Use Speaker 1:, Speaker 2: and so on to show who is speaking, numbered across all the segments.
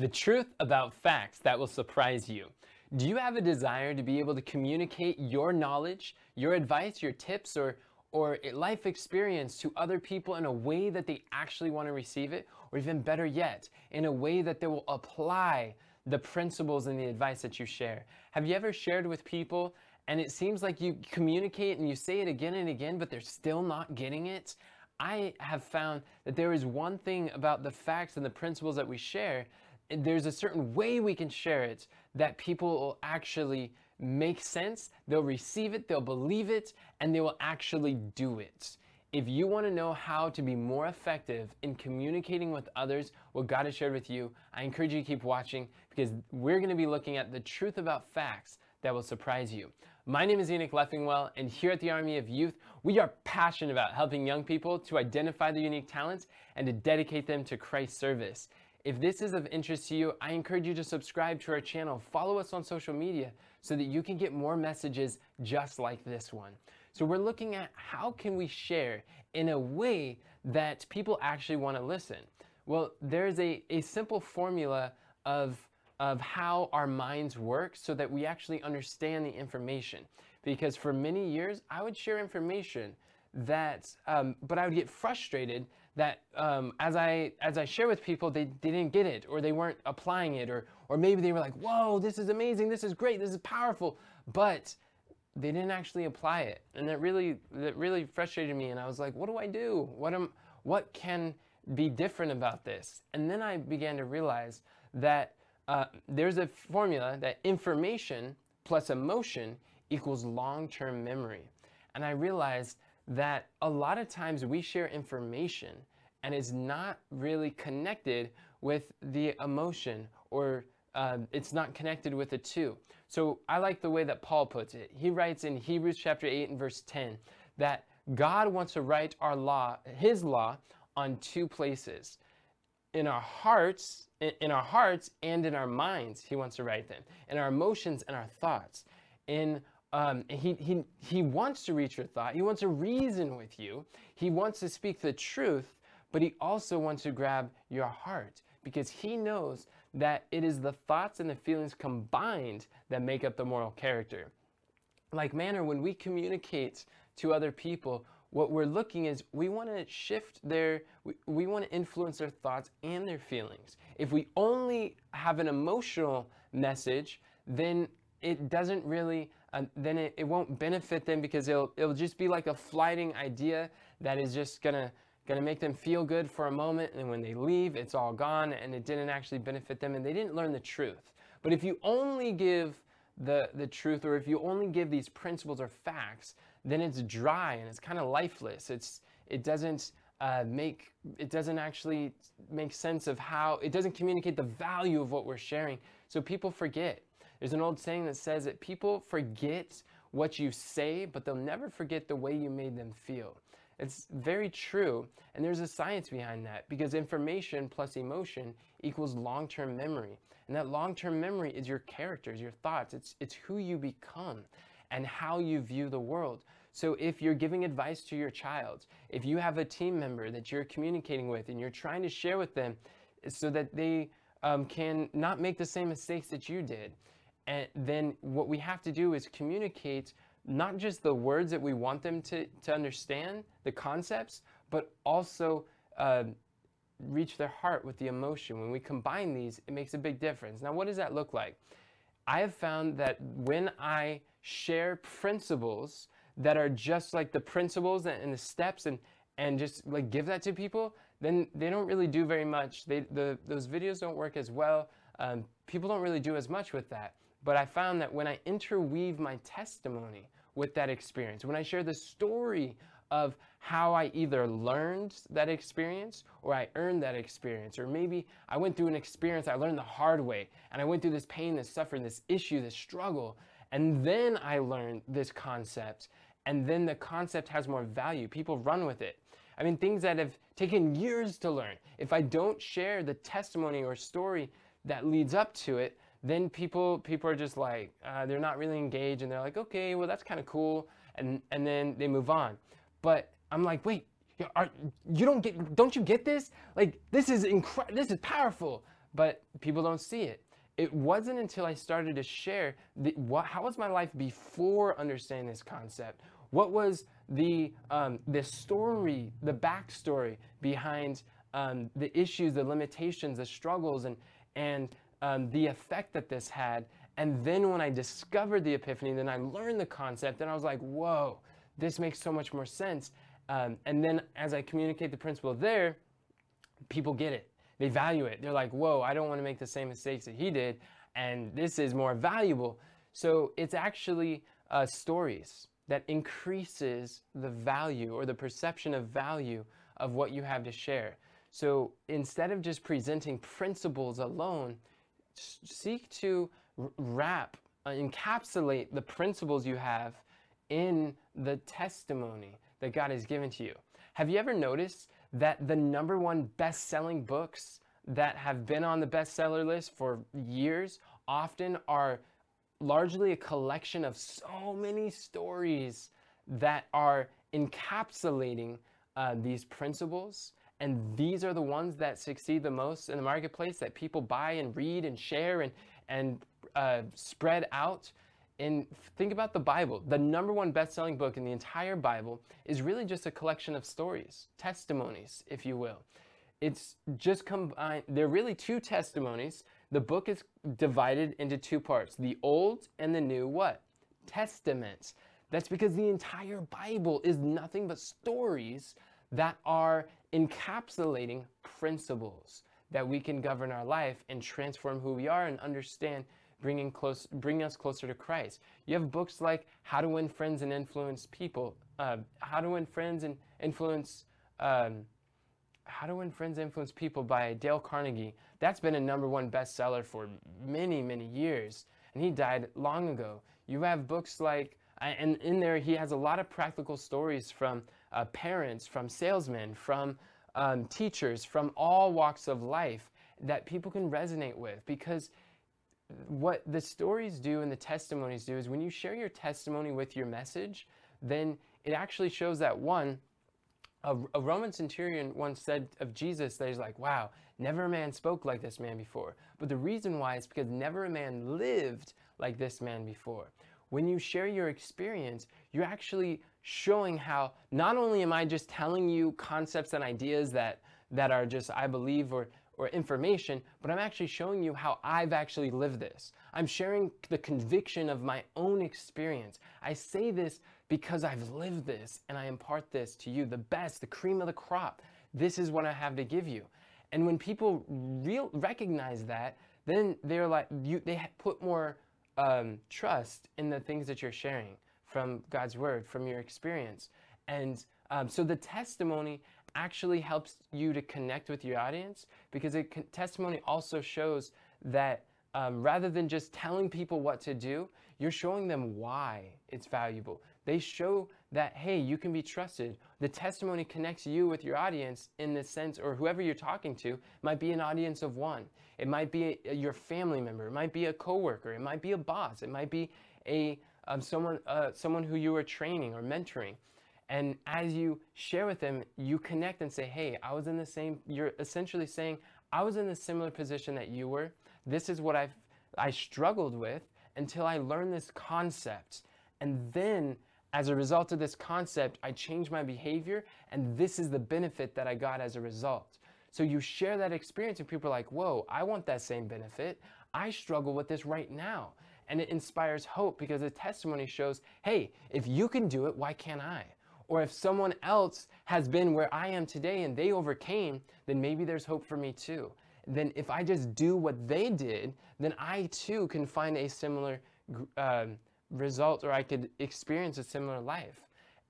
Speaker 1: The truth about facts that will surprise you. Do you have a desire to be able to communicate your knowledge, your advice, your tips, or, or life experience to other people in a way that they actually want to receive it? Or even better yet, in a way that they will apply the principles and the advice that you share? Have you ever shared with people and it seems like you communicate and you say it again and again, but they're still not getting it? I have found that there is one thing about the facts and the principles that we share there's a certain way we can share it that people will actually make sense, they'll receive it, they'll believe it, and they will actually do it. If you want to know how to be more effective in communicating with others what God has shared with you, I encourage you to keep watching because we're going to be looking at the truth about facts that will surprise you. My name is Enoch Leffingwell, and here at the Army of Youth, we are passionate about helping young people to identify their unique talents and to dedicate them to Christ's service. If this is of interest to you, I encourage you to subscribe to our channel, follow us on social media so that you can get more messages just like this one. So we're looking at how can we share in a way that people actually want to listen. Well, there's a, a simple formula of, of how our minds work so that we actually understand the information. Because for many years, I would share information that, um, but I would get frustrated that um, as I as I share with people, they, didn't get it, or they weren't applying it, or or maybe they were like, "Whoa, this is amazing, this is great, this is powerful," but they didn't actually apply it, and that really that really frustrated me. And I was like, "What do I do? What am what can be different about this?" And then I began to realize that uh, there's a formula that information plus emotion equals long-term memory, and I realized that a lot of times we share information and it's not really connected with the emotion or uh, it's not connected with the two. So I like the way that Paul puts it. He writes in Hebrews chapter 8 and verse 10 that God wants to write our law, his law, on two places. In our hearts, in our hearts and in our minds, he wants to write them. In our emotions and our thoughts. In um, he, he, he wants to reach your thought. He wants to reason with you. He wants to speak the truth, but he also wants to grab your heart because he knows that it is the thoughts and the feelings combined that make up the moral character. Like manner, when we communicate to other people, what we're looking is we want to shift their, we, we want to influence their thoughts and their feelings. If we only have an emotional message, then it doesn't really then it, it won't benefit them because it'll, it'll just be like a flighting idea that is just gonna gonna make them feel good for a moment and when they leave it's all gone and it didn't actually benefit them and they didn't learn the truth. But if you only give the the truth or if you only give these principles or facts then it's dry and it's kind of lifeless. It's it doesn't uh, make it doesn't actually make sense of how it doesn't communicate the value of what we're sharing. So people forget there's an old saying that says that people forget what you say, but they'll never forget the way you made them feel. It's very true, and there's a science behind that because information plus emotion equals long-term memory. And that long-term memory is your characters, your thoughts. It's, it's who you become and how you view the world. So if you're giving advice to your child, if you have a team member that you're communicating with and you're trying to share with them so that they um, can not make the same mistakes that you did, and then what we have to do is communicate not just the words that we want them to, to understand, the concepts, but also uh, reach their heart with the emotion. When we combine these, it makes a big difference. Now, what does that look like? I have found that when I share principles that are just like the principles and the steps and, and just like give that to people, then they don't really do very much. They, the, those videos don't work as well. Um, people don't really do as much with that. But I found that when I interweave my testimony with that experience, when I share the story of how I either learned that experience or I earned that experience, or maybe I went through an experience I learned the hard way and I went through this pain, this suffering, this issue, this struggle, and then I learned this concept, and then the concept has more value. People run with it. I mean, things that have taken years to learn. If I don't share the testimony or story that leads up to it, then people people are just like uh, they're not really engaged and they're like okay well that's kind of cool and and then they move on but i'm like wait are, you don't get don't you get this like this is incredible this is powerful but people don't see it. It wasn't until I started to share the, what, how was my life before understanding this concept? What was the um, the story, the backstory behind um, the issues, the limitations, the struggles, and and um, the effect that this had? And then when I discovered the epiphany, then I learned the concept, and I was like, whoa, this makes so much more sense. Um, and then as I communicate the principle there, people get it. They value it. They're like, whoa, I don't want to make the same mistakes that he did. And this is more valuable. So it's actually uh, stories that increases the value or the perception of value of what you have to share. So instead of just presenting principles alone, seek to wrap, uh, encapsulate the principles you have in the testimony that God has given to you. Have you ever noticed that the number one best selling books that have been on the bestseller list for years often are largely a collection of so many stories that are encapsulating uh, these principles. And these are the ones that succeed the most in the marketplace that people buy and read and share and, and uh, spread out. And think about the Bible. The number one best selling book in the entire Bible is really just a collection of stories, testimonies, if you will. It's just combined, they're really two testimonies the book is divided into two parts the Old and the New what? Testaments. That's because the entire Bible is nothing but stories that are encapsulating principles that we can govern our life and transform who we are and understand bringing close bring us closer to Christ. You have books like How to Win Friends and Influence People, uh, How to Win Friends and Influence um, how to Win Friends Influence People by Dale Carnegie. That's been a number one bestseller for many, many years. And he died long ago. You have books like, and in there he has a lot of practical stories from uh, parents, from salesmen, from um, teachers, from all walks of life that people can resonate with because what the stories do and the testimonies do is when you share your testimony with your message, then it actually shows that one, a, a, Roman centurion once said of Jesus that he's like, wow, never a man spoke like this man before. But the reason why is because never a man lived like this man before. When you share your experience, you're actually showing how not only am I just telling you concepts and ideas that, that are just, I believe, or, or information, but I'm actually showing you how I've actually lived this. I'm sharing the conviction of my own experience. I say this because I've lived this and I impart this to you, the best, the cream of the crop. This is what I have to give you. And when people real recognize that, then they're like you. They put more um, trust in the things that you're sharing from God's word, from your experience, and um, so the testimony actually helps you to connect with your audience because a testimony also shows that um, rather than just telling people what to do, you're showing them why it's valuable. They show that, hey, you can be trusted. The testimony connects you with your audience in the sense, or whoever you're talking to might be an audience of one. It might be a, your family member. It might be a coworker. It might be a boss. It might be a um, someone uh, someone who you are training or mentoring. And as you share with them, you connect and say, hey, I was in the same, you're essentially saying, I was in a similar position that you were. This is what I've, I struggled with until I learned this concept. And then as a result of this concept, I changed my behavior, and this is the benefit that I got as a result. So you share that experience, and people are like, whoa, I want that same benefit. I struggle with this right now. And it inspires hope because the testimony shows, hey, if you can do it, why can't I? Or if someone else has been where I am today and they overcame, then maybe there's hope for me too. Then if I just do what they did, then I too can find a similar um, result or I could experience a similar life.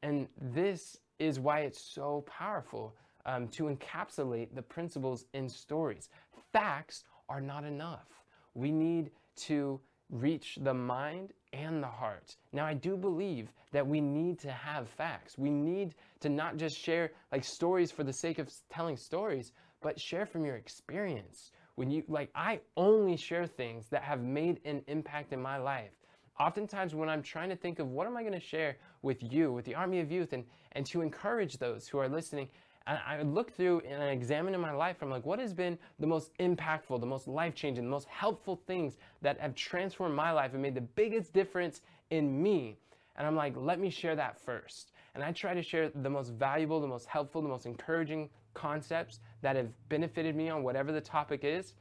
Speaker 1: And this is why it's so powerful um, to encapsulate the principles in stories. Facts are not enough. We need to reach the mind and the heart. Now, I do believe that we need to have facts. We need to not just share like stories for the sake of telling stories, but share from your experience. When you like, I only share things that have made an impact in my life oftentimes when I'm trying to think of what am I going to share with you, with the Army of Youth, and, and to encourage those who are listening And I look through and I examine in my life. I'm like, what has been the most impactful, the most life changing, the most helpful things that have transformed my life and made the biggest difference in me? And I'm like, let me share that first. And I try to share the most valuable, the most helpful, the most encouraging concepts that have benefited me on whatever the topic is.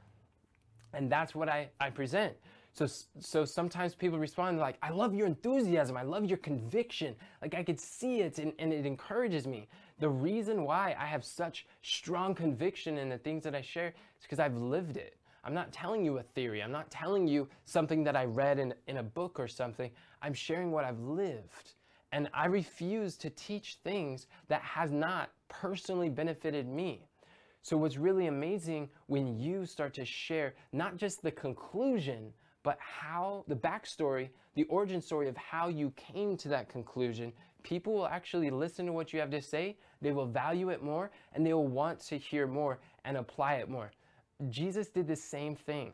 Speaker 1: And that's what I, I present. So, so sometimes people respond like, I love your enthusiasm. I love your conviction. Like I could see it and, and it encourages me. The reason why I have such strong conviction in the things that I share is because I've lived it. I'm not telling you a theory. I'm not telling you something that I read in, in a book or something. I'm sharing what I've lived. And I refuse to teach things that has not personally benefited me. So what's really amazing when you start to share not just the conclusion, but how the backstory, the origin story of how you came to that conclusion, people will actually listen to what you have to say, they will value it more, and they will want to hear more and apply it more. Jesus did the same thing.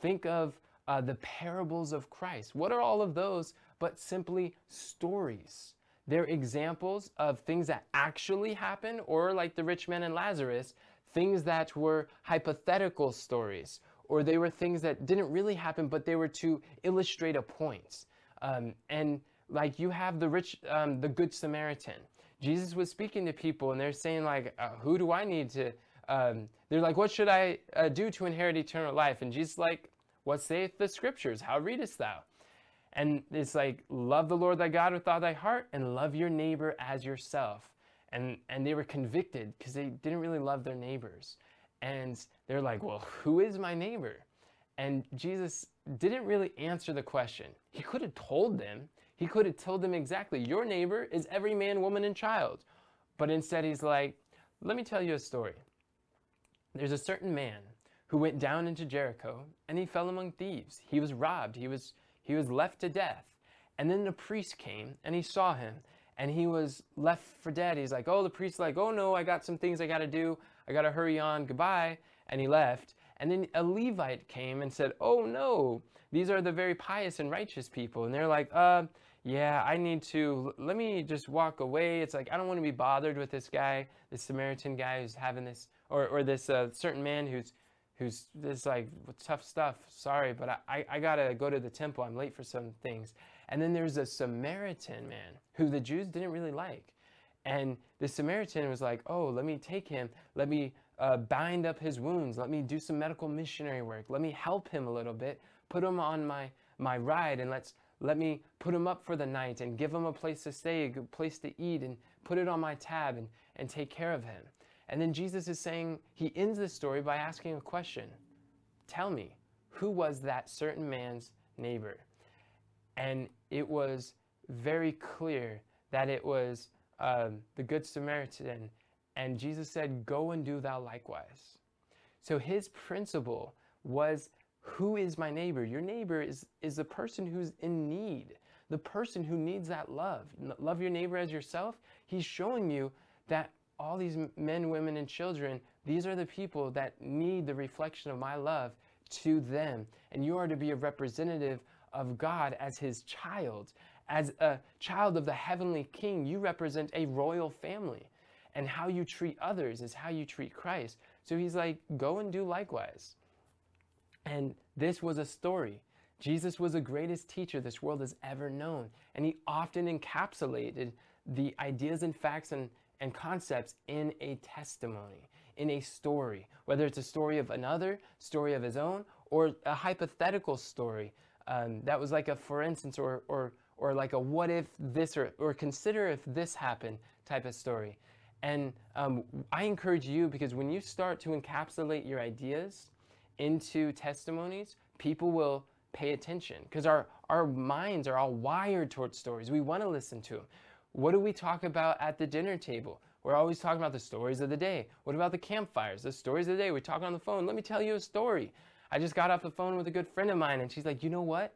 Speaker 1: Think of uh, the parables of Christ. What are all of those but simply stories? They're examples of things that actually happened, or like the rich man and Lazarus, things that were hypothetical stories, or they were things that didn't really happen, but they were to illustrate a point. Um, and like you have the rich, um, the good Samaritan. Jesus was speaking to people, and they're saying like, uh, "Who do I need to?" Um, they're like, "What should I uh, do to inherit eternal life?" And Jesus like, "What saith the Scriptures? How readest thou?" And it's like, "Love the Lord thy God with all thy heart, and love your neighbor as yourself." And and they were convicted because they didn't really love their neighbors, and they're like, "Well, who is my neighbor?" And Jesus didn't really answer the question. He could have told them. He could have told them exactly, your neighbor is every man, woman, and child. But instead, he's like, let me tell you a story. There's a certain man who went down into Jericho and he fell among thieves. He was robbed. He was, he was left to death. And then the priest came and he saw him and he was left for dead. He's like, oh, the priest's like, oh no, I got some things I got to do. I got to hurry on. Goodbye. And he left. And then a Levite came and said, oh no, these are the very pious and righteous people. And they're like, uh, yeah, I need to, let me just walk away. It's like, I don't want to be bothered with this guy, this Samaritan guy who's having this, or, or this uh, certain man who's, who's this like tough stuff. Sorry, but I, I, I got to go to the temple. I'm late for some things. And then there's a Samaritan man who the Jews didn't really like. And the Samaritan was like, oh, let me take him. Let me uh, bind up his wounds. Let me do some medical missionary work. Let me help him a little bit. Put him on my, my ride and let's let me put him up for the night and give him a place to stay, a good place to eat, and put it on my tab and, and take care of him. And then Jesus is saying, he ends this story by asking a question Tell me, who was that certain man's neighbor? And it was very clear that it was um, the Good Samaritan. And Jesus said, Go and do thou likewise. So his principle was who is my neighbor? Your neighbor is, is the person who's in need, the person who needs that love. Love your neighbor as yourself. He's showing you that all these men, women, and children, these are the people that need the reflection of my love to them. And you are to be a representative of God as his child. As a child of the heavenly king, you represent a royal family. And how you treat others is how you treat Christ. So he's like, go and do likewise. And this was a story. Jesus was the greatest teacher this world has ever known. And he often encapsulated the ideas and facts and, and concepts in a testimony, in a story, whether it's a story of another, story of his own, or a hypothetical story um, that was like a for instance or, or, or like a what if this or, or consider if this happened type of story. And um, I encourage you because when you start to encapsulate your ideas into testimonies, people will pay attention because our, our minds are all wired towards stories. We want to listen to them. What do we talk about at the dinner table? We're always talking about the stories of the day. What about the campfires? The stories of the day. We talk on the phone. Let me tell you a story. I just got off the phone with a good friend of mine, and she's like, you know what?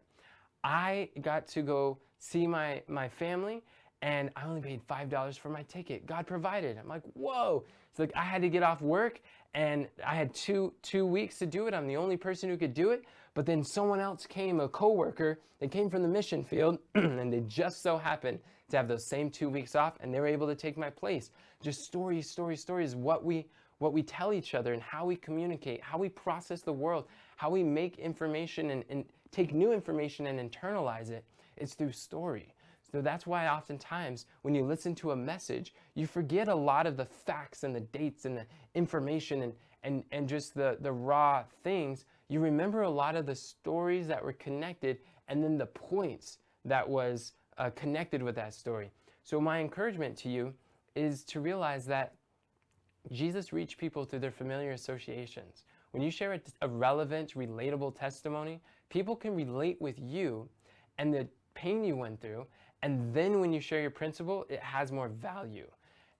Speaker 1: I got to go see my, my family, and I only paid $5 for my ticket. God provided. I'm like, whoa. It's like I had to get off work and I had two, two weeks to do it. I'm the only person who could do it. But then someone else came, a coworker, they came from the mission field and they just so happened to have those same two weeks off and they were able to take my place. Just stories, stories, stories, what we, what we tell each other and how we communicate, how we process the world, how we make information and, and take new information and internalize it. It's through story. So that's why oftentimes when you listen to a message, you forget a lot of the facts and the dates and the information and, and, and just the, the raw things. You remember a lot of the stories that were connected and then the points that was uh, connected with that story. So my encouragement to you is to realize that Jesus reached people through their familiar associations. When you share a, a relevant, relatable testimony, people can relate with you and the pain you went through and then when you share your principle, it has more value.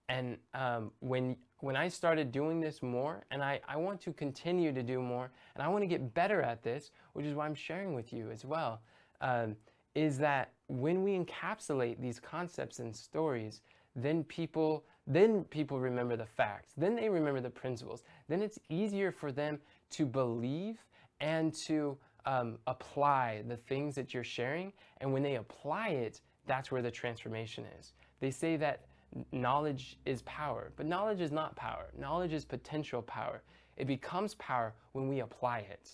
Speaker 1: And um, when when I started doing this more, and I, I want to continue to do more, and I want to get better at this, which is why I'm sharing with you as well, um, is that when we encapsulate these concepts and stories, then people then people remember the facts, then they remember the principles, then it's easier for them to believe and to um, apply the things that you're sharing. And when they apply it, that's where the transformation is. They say that knowledge is power, but knowledge is not power. Knowledge is potential power. It becomes power when we apply it.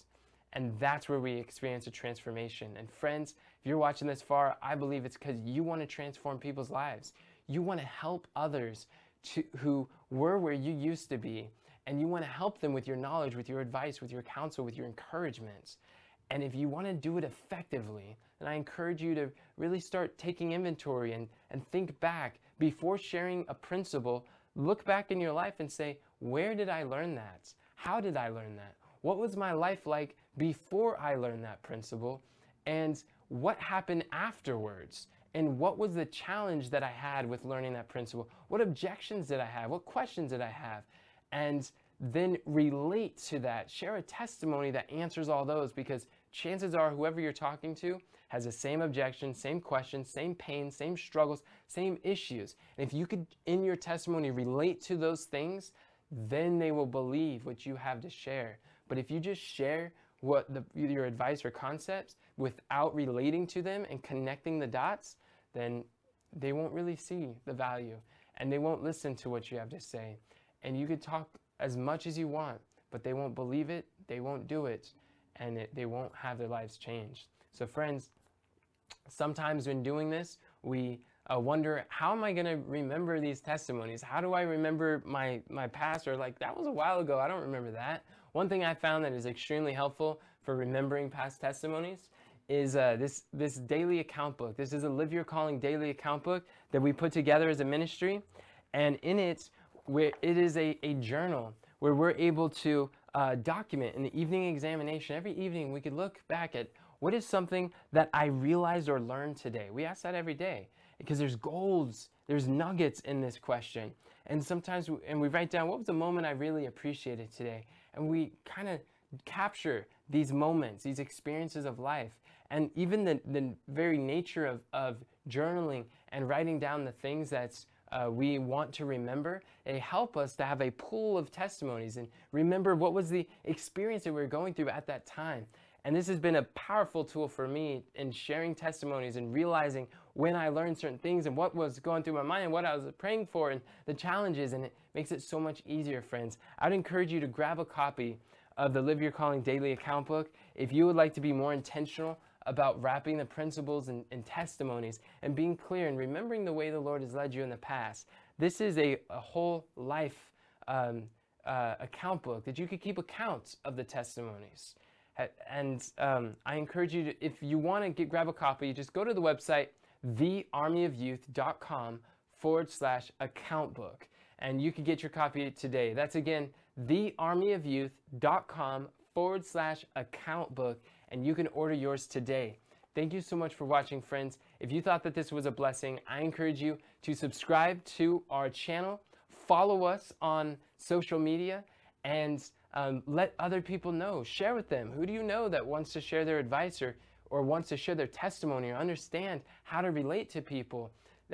Speaker 1: And that's where we experience a transformation. And friends, if you're watching this far, I believe it's because you want to transform people's lives. You want to help others to, who were where you used to be. And you want to help them with your knowledge, with your advice, with your counsel, with your encouragements. And if you want to do it effectively, then I encourage you to really start taking inventory and, and think back before sharing a principle. Look back in your life and say, where did I learn that? How did I learn that? What was my life like before I learned that principle? And what happened afterwards? And what was the challenge that I had with learning that principle? What objections did I have? What questions did I have? And then relate to that. Share a testimony that answers all those because chances are whoever you're talking to has the same objection, same questions, same pain, same struggles, same issues. And if you could, in your testimony, relate to those things, then they will believe what you have to share. But if you just share what the, your advice or concepts without relating to them and connecting the dots, then they won't really see the value and they won't listen to what you have to say. And you could talk as much as you want, but they won't believe it, they won't do it, and it, they won't have their lives changed. So, friends, sometimes when doing this, we uh, wonder how am I going to remember these testimonies? How do I remember my my past? Or like that was a while ago. I don't remember that. One thing I found that is extremely helpful for remembering past testimonies is uh, this this daily account book. This is a Live Your Calling daily account book that we put together as a ministry, and in it where it is a, a journal where we're able to uh, document in the evening examination. Every evening, we could look back at what is something that I realized or learned today. We ask that every day because there's golds, there's nuggets in this question. And sometimes, we, and we write down what was the moment I really appreciated today. And we kind of capture these moments, these experiences of life. And even the, the very nature of, of journaling and writing down the things that's uh, we want to remember. They help us to have a pool of testimonies and remember what was the experience that we were going through at that time. And this has been a powerful tool for me in sharing testimonies and realizing when I learned certain things and what was going through my mind and what I was praying for and the challenges. And it makes it so much easier, friends. I'd encourage you to grab a copy of the Live Your Calling Daily Account Book if you would like to be more intentional about wrapping the principles and, and, testimonies and being clear and remembering the way the Lord has led you in the past. This is a, a whole life um, uh, account book that you could keep accounts of the testimonies. And um, I encourage you to, if you want to grab a copy, just go to the website, thearmyofyouth.com forward slash account book. And you can get your copy today. That's again, thearmyofyouth.com forward slash account book and you can order yours today. Thank you so much for watching, friends. If you thought that this was a blessing, I encourage you to subscribe to our channel, follow us on social media, and um, let other people know. Share with them. Who do you know that wants to share their advice or, or wants to share their testimony or understand how to relate to people?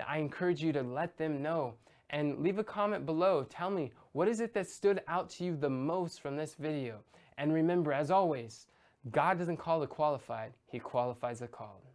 Speaker 1: I encourage you to let them know. And leave a comment below. Tell me, what is it that stood out to you the most from this video? And remember, as always, God doesn't call the qualified, He qualifies the called.